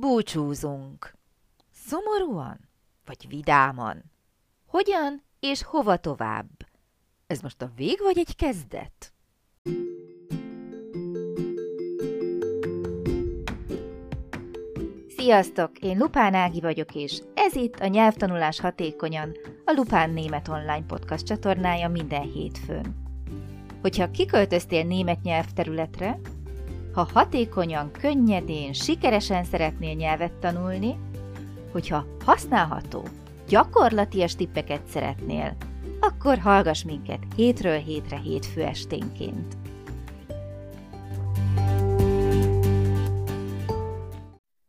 Búcsúzunk. Szomorúan? Vagy vidáman? Hogyan és hova tovább? Ez most a vég vagy egy kezdet? Sziasztok! Én Lupán Ági vagyok, és ez itt a Nyelvtanulás Hatékonyan, a Lupán Német Online Podcast csatornája minden hétfőn. Hogyha kiköltöztél német nyelvterületre, ha hatékonyan, könnyedén, sikeresen szeretnél nyelvet tanulni, hogyha használható, gyakorlatias tippeket szeretnél, akkor hallgass minket hétről hétre hétfő esténként.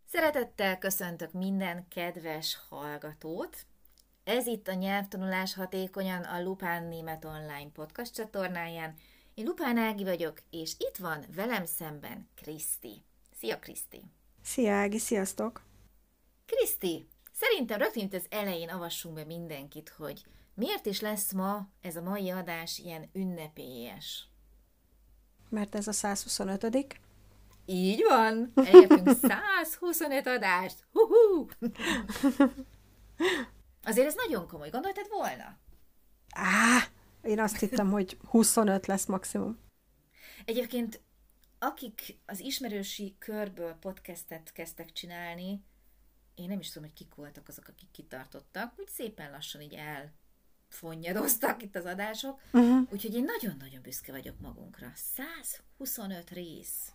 Szeretettel köszöntök minden kedves hallgatót! Ez itt a Nyelvtanulás Hatékonyan a Lupán Német Online podcast csatornáján. Én Lupán Ági vagyok, és itt van velem szemben Kriszti. Szia, Kriszti! Szia, Ági, sziasztok! Kriszti, szerintem rögtön az elején avassunk be mindenkit, hogy miért is lesz ma ez a mai adás ilyen ünnepélyes? Mert ez a 125 Így van, elértünk 125 adást. Hú-hú! Azért ez nagyon komoly. Gondoltad volna? Én azt hittem, hogy 25 lesz maximum. Egyébként akik az ismerősi körből podcastet kezdtek csinálni, én nem is tudom, hogy kik voltak azok, akik kitartottak, úgy szépen lassan így elfonnyadoztak itt az adások, uh-huh. úgyhogy én nagyon-nagyon büszke vagyok magunkra. 125 rész.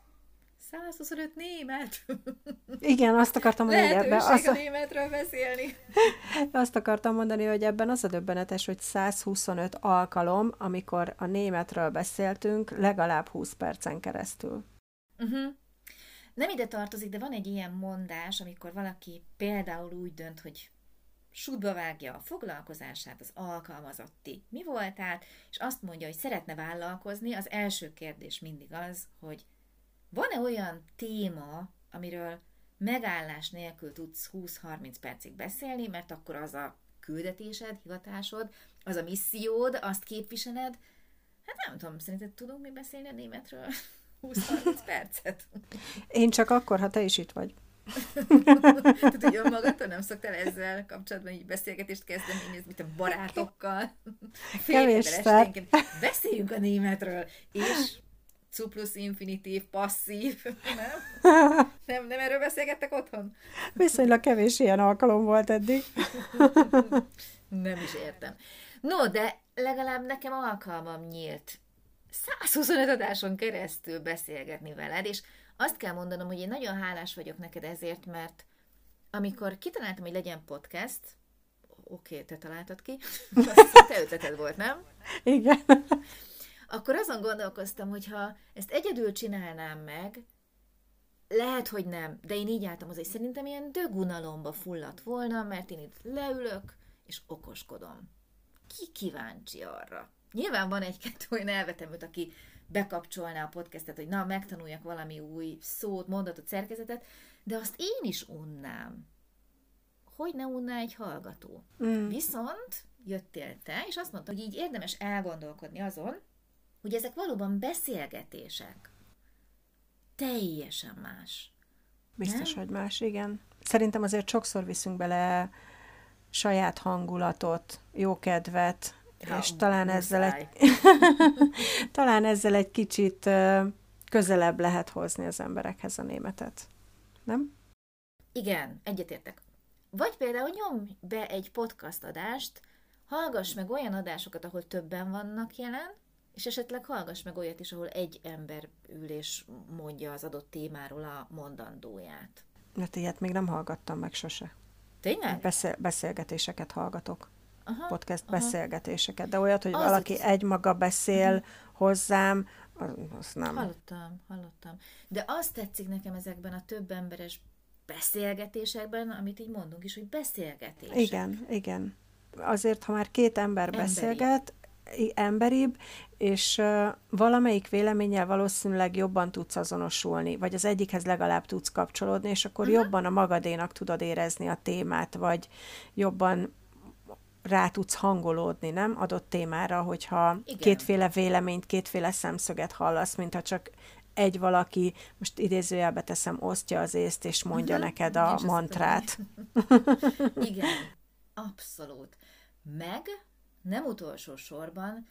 125 német. Igen, azt akartam mondani, hogy ebben... Azt a... németről beszélni. Azt akartam mondani, hogy ebben az a döbbenetes, hogy 125 alkalom, amikor a németről beszéltünk, legalább 20 percen keresztül. Uh-huh. Nem ide tartozik, de van egy ilyen mondás, amikor valaki például úgy dönt, hogy sútba vágja a foglalkozását, az alkalmazotti mi voltát, és azt mondja, hogy szeretne vállalkozni, az első kérdés mindig az, hogy van-e olyan téma, amiről megállás nélkül tudsz 20-30 percig beszélni, mert akkor az a küldetésed, hivatásod, az a missziód, azt képviseled. Hát nem tudom, szerinted tudunk mi beszélni a németről 20-30 percet? Én csak akkor, ha te is itt vagy. Tudod, hogy önmagadtól nem szoktál ezzel kapcsolatban így beszélgetést kezdeni, mint a barátokkal. Kevés Beszéljünk a németről, és Cuplus infinitív, passzív, nem? nem? Nem erről beszélgettek otthon? Viszonylag kevés ilyen alkalom volt eddig. nem is értem. No, de legalább nekem alkalmam nyílt 125 adáson keresztül beszélgetni veled, és azt kell mondanom, hogy én nagyon hálás vagyok neked ezért, mert amikor kitaláltam, hogy legyen podcast, oké, okay, te találtad ki, azt te ötleted volt, nem? Igen akkor azon gondolkoztam, hogy ha ezt egyedül csinálnám meg, lehet, hogy nem, de én így álltam hogy szerintem ilyen dögunalomba fulladt volna, mert én itt leülök, és okoskodom. Ki kíváncsi arra? Nyilván van egy-kettő olyan elvetemült, aki bekapcsolná a podcastet, hogy na, megtanuljak valami új szót, mondatot, szerkezetet, de azt én is unnám. Hogy ne unná egy hallgató? Mm. Viszont jöttél te, és azt mondta, hogy így érdemes elgondolkodni azon, hogy ezek valóban beszélgetések. Teljesen más. Biztos, Nem? hogy más, igen. Szerintem azért sokszor viszünk bele saját hangulatot, jókedvet, ja, és talán ezzel, egy, talán ezzel egy kicsit közelebb lehet hozni az emberekhez a németet. Nem? Igen, egyetértek. Vagy például nyomj be egy podcast adást, hallgass meg olyan adásokat, ahol többen vannak jelen, és esetleg hallgass meg olyat is, ahol egy ember ül és mondja az adott témáról a mondandóját. Mert ilyet még nem hallgattam meg sose. Tényleg? Beszél, beszélgetéseket hallgatok. Aha, podcast aha. beszélgetéseket, de olyat, hogy az valaki egy egymaga beszél uh-huh. hozzám, azt nem. Hallottam, hallottam. De azt tetszik nekem ezekben a több emberes beszélgetésekben, amit így mondunk is, hogy beszélgetések. Igen, igen. Azért, ha már két ember Emberi. beszélget, emberibb, és valamelyik véleménnyel valószínűleg jobban tudsz azonosulni, vagy az egyikhez legalább tudsz kapcsolódni, és akkor uh-huh. jobban a magadénak tudod érezni a témát, vagy jobban rá tudsz hangolódni, nem? Adott témára, hogyha Igen. kétféle véleményt, kétféle szemszöget hallasz, mintha csak egy valaki, most idézőjelbe teszem, osztja az észt, és mondja uh-huh. neked a Nincs mantrát. Igen, abszolút. Meg nem utolsó sorban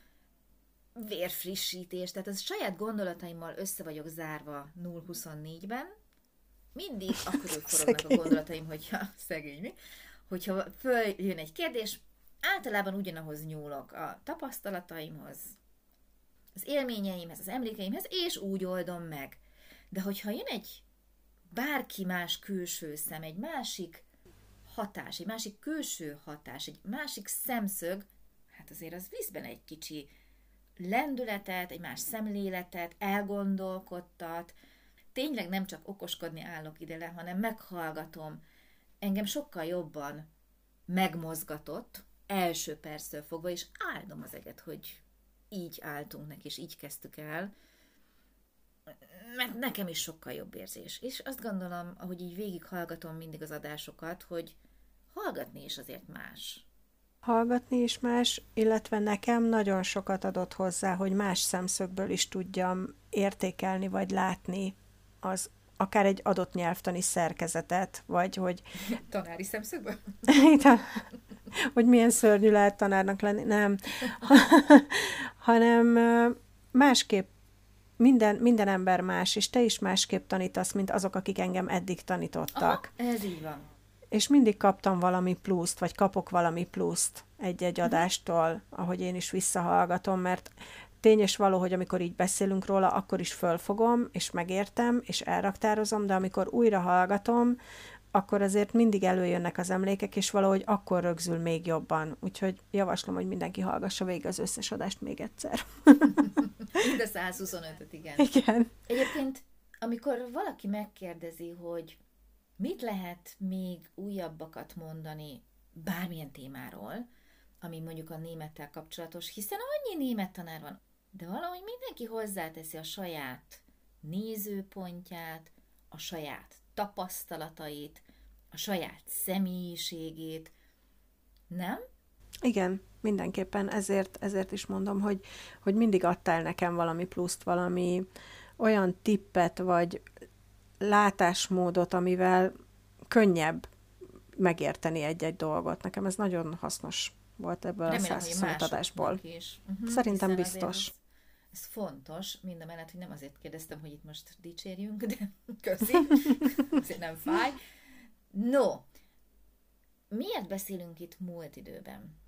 vérfrissítés, tehát az saját gondolataimmal össze vagyok zárva 0-24-ben, mindig akkor forognak a gondolataim, hogyha szegény mi, hogyha följön egy kérdés, általában ugyanahoz nyúlok a tapasztalataimhoz, az élményeimhez, az emlékeimhez, és úgy oldom meg. De hogyha jön egy bárki más külső szem, egy másik hatás, egy másik külső hatás, egy másik szemszög, hát azért az visz benne egy kicsi lendületet, egy más szemléletet, elgondolkodtat. Tényleg nem csak okoskodni állok ide le, hanem meghallgatom. Engem sokkal jobban megmozgatott, első perctől fogva, és áldom az eget, hogy így álltunk neki, és így kezdtük el, mert nekem is sokkal jobb érzés. És azt gondolom, ahogy így végighallgatom mindig az adásokat, hogy hallgatni is azért más. Hallgatni is más, illetve nekem nagyon sokat adott hozzá, hogy más szemszögből is tudjam értékelni, vagy látni az akár egy adott nyelvtani szerkezetet, vagy hogy... Tanári szemszögből? hogy milyen szörnyű lehet tanárnak lenni, nem. hanem másképp minden, minden ember más, és te is másképp tanítasz, mint azok, akik engem eddig tanítottak. Aha, ez így van. És mindig kaptam valami pluszt, vagy kapok valami pluszt egy-egy mhm. adástól, ahogy én is visszahallgatom, mert tény és való, hogy amikor így beszélünk róla, akkor is fölfogom, és megértem, és elraktározom, de amikor újra hallgatom, akkor azért mindig előjönnek az emlékek, és valahogy akkor rögzül még jobban. Úgyhogy javaslom, hogy mindenki hallgassa végig az összes adást még egyszer. Mind a 125-öt, igen. Igen. Egyébként, amikor valaki megkérdezi, hogy mit lehet még újabbakat mondani bármilyen témáról, ami mondjuk a némettel kapcsolatos, hiszen annyi német tanár van, de valahogy mindenki hozzáteszi a saját nézőpontját, a saját tapasztalatait, a saját személyiségét, nem? Igen, mindenképpen. Ezért, ezért is mondom, hogy, hogy mindig adtál nekem valami pluszt, valami olyan tippet, vagy látásmódot, amivel könnyebb megérteni egy-egy dolgot. Nekem ez nagyon hasznos volt ebből Remélem, a százszótadásból. Uh-huh, Szerintem biztos. Ez, ez fontos, mind a mellett, hogy nem azért kérdeztem, hogy itt most dicsérjünk, de köszi, azért nem fáj. No, miért beszélünk itt múlt időben?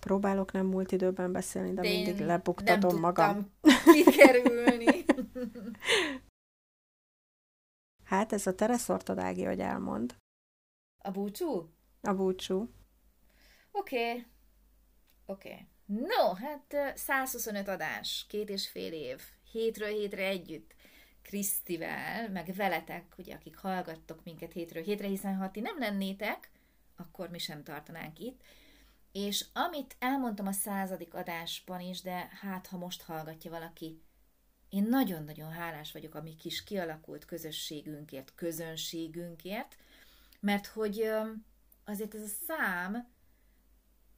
Próbálok nem múlt időben beszélni, de, de mindig lebuktatom nem magam. kikerülni. hát ez a Ági, hogy elmond. A búcsú? A búcsú. Oké. Okay. Oké. Okay. No, hát 125 adás, két és fél év, hétről hétre együtt. Krisztivel, meg veletek, ugye, akik hallgattok minket hétről hétre, hiszen ha ti nem lennétek, akkor mi sem tartanánk itt. És amit elmondtam a századik adásban is, de hát ha most hallgatja valaki, én nagyon-nagyon hálás vagyok a mi kis kialakult közösségünkért, közönségünkért, mert hogy azért ez a szám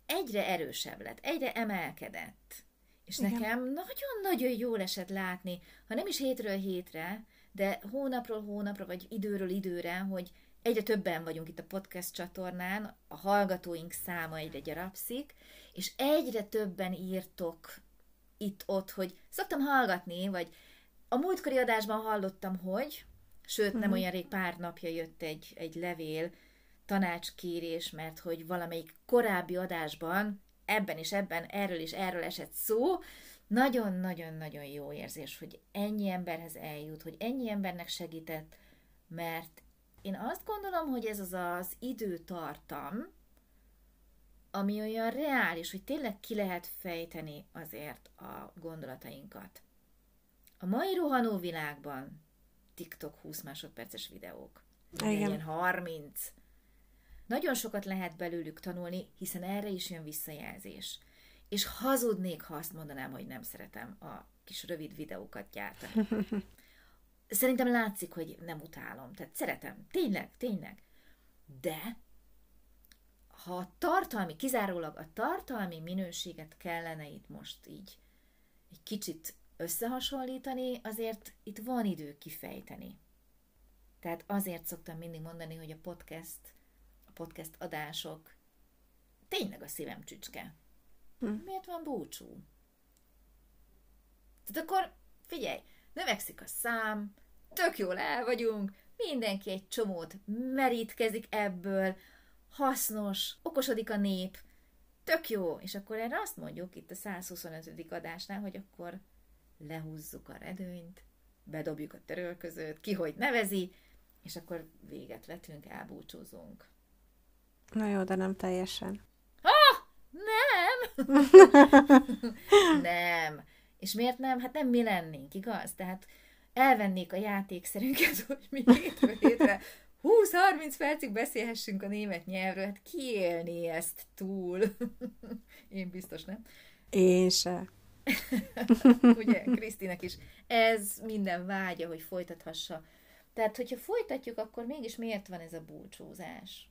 egyre erősebb lett, egyre emelkedett. És Igen. nekem nagyon-nagyon jól esett látni, ha nem is hétről hétre, de hónapról hónapra, vagy időről időre, hogy egyre többen vagyunk itt a podcast csatornán, a hallgatóink száma egyre gyarapszik, és egyre többen írtok itt-ott, hogy szoktam hallgatni, vagy a múltkori adásban hallottam, hogy, sőt, nem mhm. olyan rég pár napja jött egy, egy levél, tanácskérés, mert hogy valamelyik korábbi adásban ebben és ebben erről és erről esett szó, nagyon-nagyon-nagyon jó érzés, hogy ennyi emberhez eljut, hogy ennyi embernek segített, mert én azt gondolom, hogy ez az az időtartam, ami olyan reális, hogy tényleg ki lehet fejteni azért a gondolatainkat. A mai rohanó világban TikTok 20 másodperces videók, Igen. 30, nagyon sokat lehet belőlük tanulni, hiszen erre is jön visszajelzés. És hazudnék, ha azt mondanám, hogy nem szeretem a kis rövid videókat gyártani. Szerintem látszik, hogy nem utálom. Tehát szeretem. Tényleg, tényleg. De ha a tartalmi, kizárólag a tartalmi minőséget kellene itt most így egy kicsit összehasonlítani, azért itt van idő kifejteni. Tehát azért szoktam mindig mondani, hogy a podcast, a podcast adások tényleg a szívem csücske. Hm. Miért van búcsú? Tehát akkor figyelj, növekszik a szám, tök jól el vagyunk, mindenki egy csomót merítkezik ebből, hasznos, okosodik a nép, tök jó, és akkor erre azt mondjuk itt a 125. adásnál, hogy akkor lehúzzuk a redőnyt, bedobjuk a törölközőt, ki hogy nevezi, és akkor véget vetünk, elbúcsúzunk. Na jó, de nem teljesen. Ah! Nem! nem. És miért nem? Hát nem mi lennénk, igaz? Tehát elvennék a játékszerünket, hogy mi hétről hétre 20-30 percig beszélhessünk a német nyelvről, hát ki élné ezt túl? Én biztos nem. Én se. Ugye, Krisztinek is. Ez minden vágya, hogy folytathassa. Tehát, hogyha folytatjuk, akkor mégis miért van ez a búcsúzás?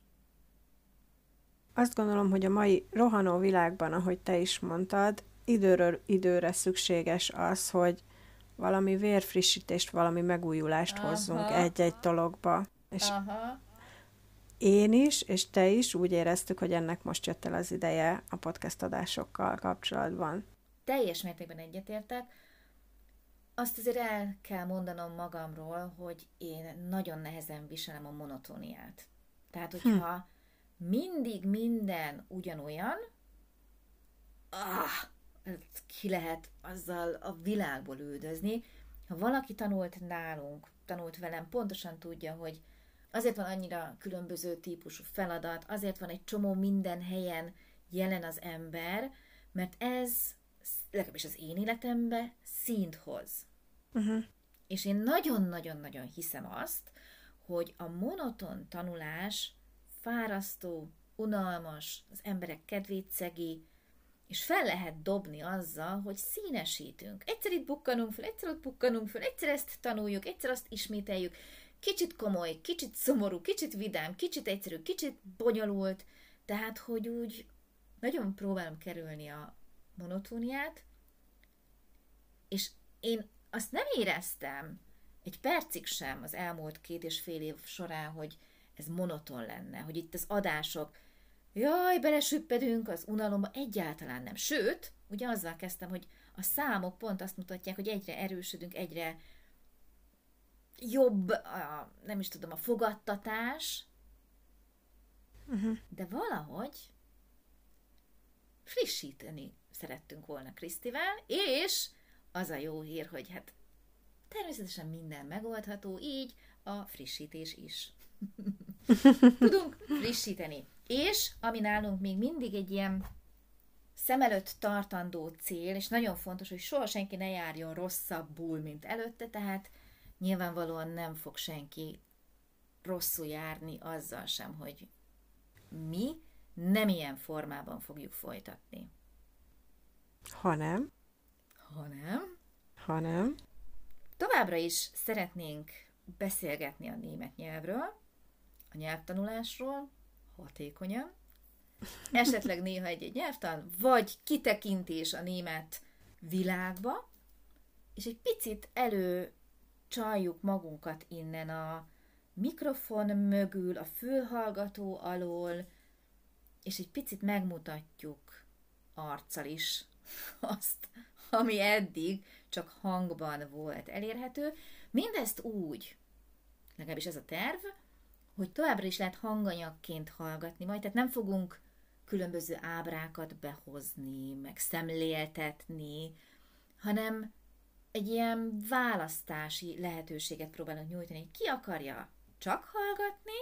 Azt gondolom, hogy a mai rohanó világban, ahogy te is mondtad, időről időre szükséges az, hogy valami vérfrissítést, valami megújulást Aha. hozzunk egy-egy dologba. És Aha. én is, és te is úgy éreztük, hogy ennek most jött el az ideje a podcast adásokkal kapcsolatban. Teljes mértékben egyetértek. Azt azért el kell mondanom magamról, hogy én nagyon nehezen viselem a monotóniát. Tehát, hm. hogyha hm. mindig minden ugyanolyan, ah, ki lehet azzal a világból üldözni. Ha valaki tanult nálunk, tanult velem, pontosan tudja, hogy azért van annyira különböző típusú feladat, azért van egy csomó minden helyen jelen az ember, mert ez legalábbis az én életembe színt hoz. Uh-huh. És én nagyon-nagyon-nagyon hiszem azt, hogy a monoton tanulás fárasztó, unalmas, az emberek kedvét szegi, és fel lehet dobni azzal, hogy színesítünk. Egyszer itt bukkanunk fel, egyszer ott bukkanunk fel, egyszer ezt tanuljuk, egyszer azt ismételjük. Kicsit komoly, kicsit szomorú, kicsit vidám, kicsit egyszerű, kicsit bonyolult, tehát, hogy úgy nagyon próbálom kerülni a monotóniát, és én azt nem éreztem egy percig sem az elmúlt két és fél év során, hogy ez monoton lenne, hogy itt az adások jaj, belesüppedünk az unalomba, egyáltalán nem. Sőt, ugye azzal kezdtem, hogy a számok pont azt mutatják, hogy egyre erősödünk, egyre jobb, a, nem is tudom, a fogadtatás, uh-huh. de valahogy frissíteni szerettünk volna Krisztivel, és az a jó hír, hogy hát természetesen minden megoldható, így a frissítés is. Tudunk frissíteni. És ami nálunk még mindig egy ilyen szem előtt tartandó cél, és nagyon fontos, hogy soha senki ne járjon rosszabbul, mint előtte, tehát nyilvánvalóan nem fog senki rosszul járni azzal sem, hogy mi nem ilyen formában fogjuk folytatni. Ha nem. Ha nem. Ha nem. Továbbra is szeretnénk beszélgetni a német nyelvről, a nyelvtanulásról, hatékonyan, esetleg néha egy-egy nyelvtan, vagy kitekintés a német világba, és egy picit elő csaljuk magunkat innen a mikrofon mögül, a fülhallgató alól, és egy picit megmutatjuk arccal is azt, ami eddig csak hangban volt elérhető. Mindezt úgy, legalábbis ez a terv, hogy továbbra is lehet hanganyagként hallgatni majd, tehát nem fogunk különböző ábrákat behozni, meg szemléltetni, hanem egy ilyen választási lehetőséget próbálunk nyújtani. Ki akarja csak hallgatni,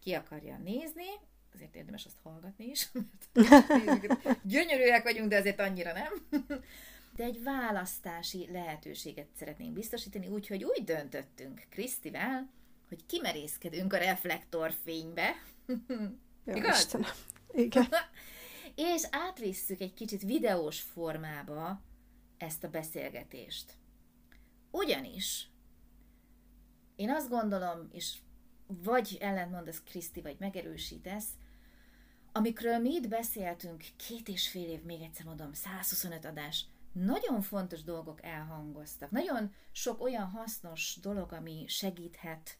ki akarja nézni, azért érdemes azt hallgatni is, mert gyönyörűek vagyunk, de azért annyira nem. De egy választási lehetőséget szeretnénk biztosítani, úgyhogy úgy döntöttünk Krisztivel, hogy kimerészkedünk a reflektorfénybe. Igaz? Istenem. Igen. és átvisszük egy kicsit videós formába ezt a beszélgetést. Ugyanis én azt gondolom, és vagy ellentmondasz Kriszti, vagy megerősítesz, amikről mi itt beszéltünk két és fél év, még egyszer mondom, 125 adás, nagyon fontos dolgok elhangoztak. Nagyon sok olyan hasznos dolog, ami segíthet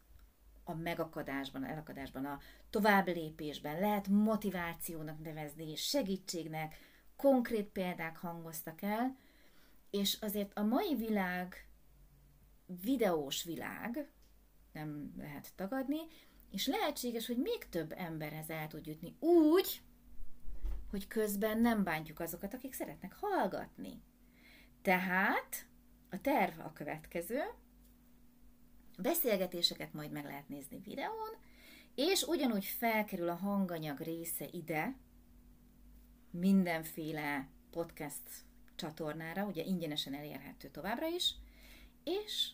a megakadásban, a elakadásban, a tovább lépésben. Lehet motivációnak nevezni, segítségnek, konkrét példák hangoztak el, és azért a mai világ videós világ, nem lehet tagadni, és lehetséges, hogy még több emberhez el tud jutni úgy, hogy közben nem bántjuk azokat, akik szeretnek hallgatni. Tehát a terv a következő, beszélgetéseket majd meg lehet nézni videón, és ugyanúgy felkerül a hanganyag része ide, mindenféle podcast csatornára, ugye ingyenesen elérhető továbbra is, és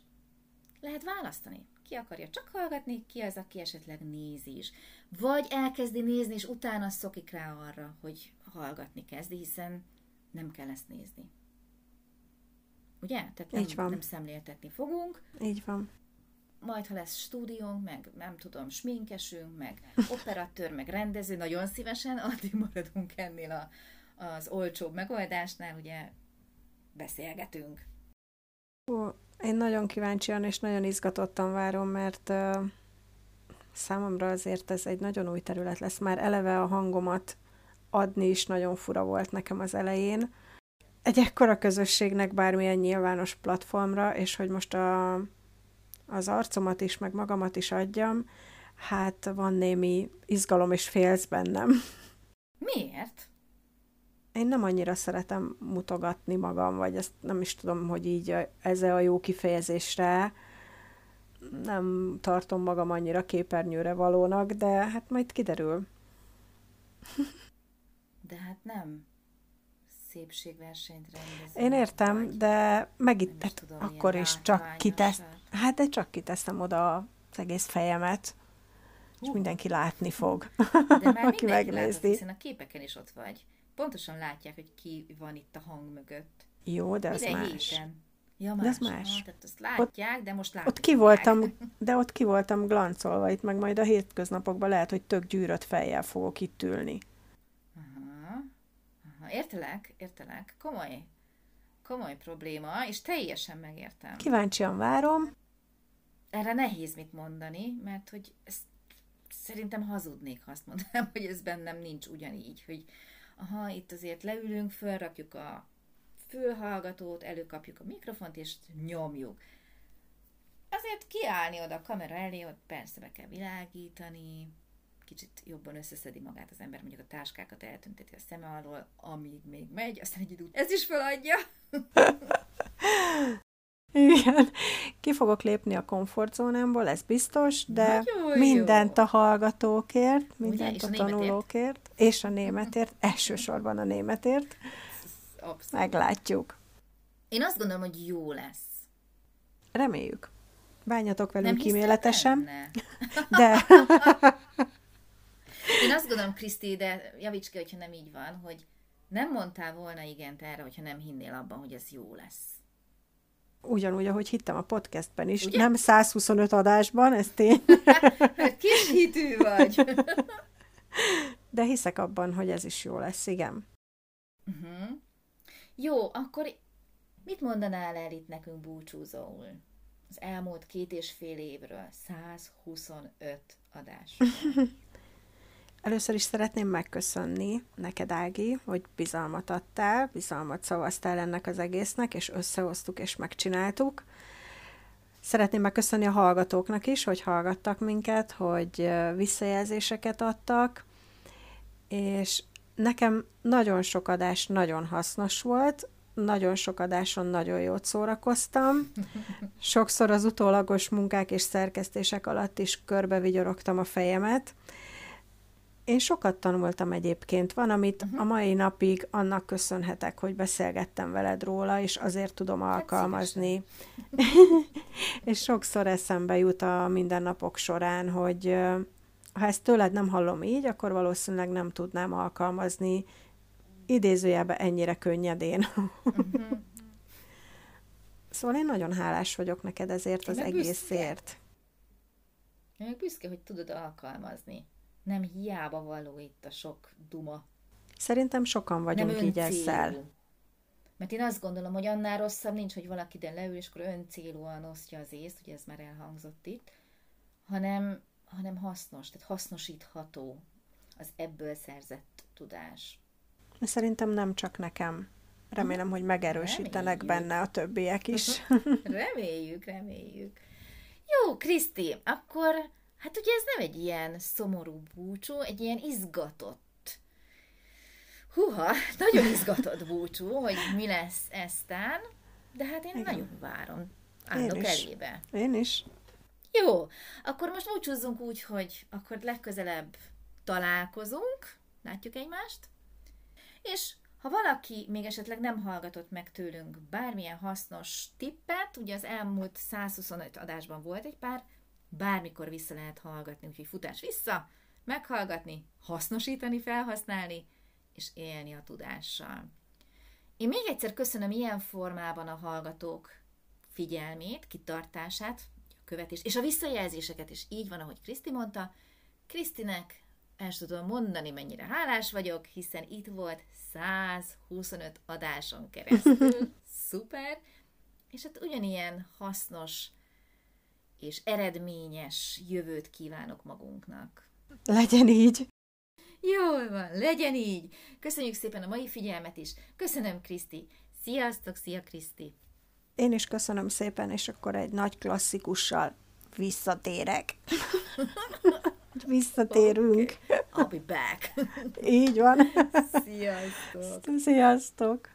lehet választani. Ki akarja csak hallgatni, ki az, aki esetleg nézi is. Vagy elkezdi nézni, és utána szokik rá arra, hogy hallgatni kezdi, hiszen nem kell ezt nézni. Ugye? Tehát nem, Így van. nem szemléltetni fogunk. Így van. Majd, ha lesz stúdiónk, meg nem tudom, sminkesünk, meg operatőr, meg rendező, nagyon szívesen, addig maradunk ennél a, az olcsóbb megoldásnál, ugye beszélgetünk. Ó, én nagyon kíváncsian és nagyon izgatottan várom, mert uh, számomra azért ez egy nagyon új terület lesz. Már eleve a hangomat adni is nagyon fura volt nekem az elején. Egy ekkora közösségnek bármilyen nyilvános platformra, és hogy most a, az arcomat is, meg magamat is adjam, hát van némi izgalom és félsz bennem. Miért? Én nem annyira szeretem mutogatni magam, vagy ezt nem is tudom, hogy így ez a jó kifejezésre nem tartom magam annyira képernyőre valónak, de hát majd kiderül. De hát nem szépségversenyt rendezünk. Én értem, vagy de megint tudom, akkor is csak látványosat. kitesz, hát de csak kiteszem oda az egész fejemet, és Hú. mindenki látni fog, De már aki mindenki látod, megnézi. hiszen a képeken is ott vagy. Pontosan látják, hogy ki van itt a hang mögött. Jó, de az Minden más. héten. Ja, De más. az más. Aha, tehát azt látják, de most látni Ott ki voltam, de ott ki voltam glancolva, itt meg majd a hétköznapokban lehet, hogy tök gyűrött fejjel fogok itt ülni. Aha. Aha. Értelek, értelek. Komoly. Komoly probléma, és teljesen megértem. Kíváncsian várom, Erre nehéz mit mondani, mert hogy ezt szerintem hazudnék, ha azt mondanám, hogy ez bennem nincs ugyanígy, hogy aha, itt azért leülünk, felrakjuk a fülhallgatót, előkapjuk a mikrofont, és nyomjuk. Azért kiállni oda a kamera elé, ott persze be kell világítani, kicsit jobban összeszedi magát az ember, mondjuk a táskákat eltünteti a szeme alól, amíg még megy, aztán egy idő ez is feladja. Igen, ki fogok lépni a komfortzónámból, ez biztos, de Nagyon mindent jó. a hallgatókért, mindent És a a tanulókért, és a németért, elsősorban a németért, Abszolút. meglátjuk. Én azt gondolom, hogy jó lesz. Reméljük. Bánjatok velünk hiszem kíméletesen, de Én azt gondolom, Kriszti, de javíts ki, hogyha nem így van, hogy nem mondtál volna igent erre, hogyha nem hinnél abban, hogy ez jó lesz. Ugyanúgy, ahogy hittem a podcastben is, Ugye? nem 125 adásban, ez tény, Kis hitű vagy. de hiszek abban, hogy ez is jó lesz, igen. uh-huh. Jó, akkor mit mondanál el itt nekünk búcsúzóul? Az elmúlt két és fél évről 125 adás. Először is szeretném megköszönni neked, Ági, hogy bizalmat adtál, bizalmat szavaztál ennek az egésznek, és összehoztuk és megcsináltuk. Szeretném megköszönni a hallgatóknak is, hogy hallgattak minket, hogy visszajelzéseket adtak, és nekem nagyon sok adás nagyon hasznos volt, nagyon sok adáson nagyon jót szórakoztam. Sokszor az utólagos munkák és szerkesztések alatt is körbevigyorogtam a fejemet, én sokat tanultam egyébként. Van, amit uh-huh. a mai napig annak köszönhetek, hogy beszélgettem veled róla, és azért tudom alkalmazni. és sokszor eszembe jut a mindennapok során, hogy ha ezt tőled nem hallom így, akkor valószínűleg nem tudnám alkalmazni idézőjelben ennyire könnyedén. Uh-huh. szóval én nagyon hálás vagyok neked ezért Én az egészért. Én meg büszke, hogy tudod alkalmazni. Nem hiába való itt a sok duma. Szerintem sokan vagyunk nem így öncélú. ezzel. Mert én azt gondolom, hogy annál rosszabb nincs, hogy valaki ide leül, és akkor öncélúan osztja az észt, ugye ez már elhangzott itt, hanem, hanem hasznos, tehát hasznosítható az ebből szerzett tudás. Szerintem nem csak nekem. Remélem, hogy megerősítenek reméljük. benne a többiek is. reméljük, reméljük. Jó, Kriszti, akkor hát ugye ez nem egy ilyen szomorú búcsú, egy ilyen izgatott. Húha, nagyon izgatott búcsú, hogy mi lesz eztán, de hát én Igen. nagyon várom. Állok én is. elébe. Én is. Jó, akkor most búcsúzzunk úgy, hogy akkor legközelebb találkozunk, látjuk egymást, és ha valaki még esetleg nem hallgatott meg tőlünk bármilyen hasznos tippet, ugye az elmúlt 125 adásban volt egy pár, bármikor vissza lehet hallgatni, úgyhogy futás vissza, meghallgatni, hasznosítani, felhasználni, és élni a tudással. Én még egyszer köszönöm ilyen formában a hallgatók figyelmét, kitartását, a követést, és a visszajelzéseket is így van, ahogy Kriszti mondta. Krisztinek el tudom mondani, mennyire hálás vagyok, hiszen itt volt 125 adáson keresztül. Szuper! És hát ugyanilyen hasznos és eredményes jövőt kívánok magunknak. Legyen így! Jól van, legyen így! Köszönjük szépen a mai figyelmet is. Köszönöm, Kriszti. Sziasztok, szia, Kriszti! Én is köszönöm szépen, és akkor egy nagy klasszikussal visszatérek. Visszatérünk. Okay. I'll be back. Így van. Sziasztok. Sziasztok.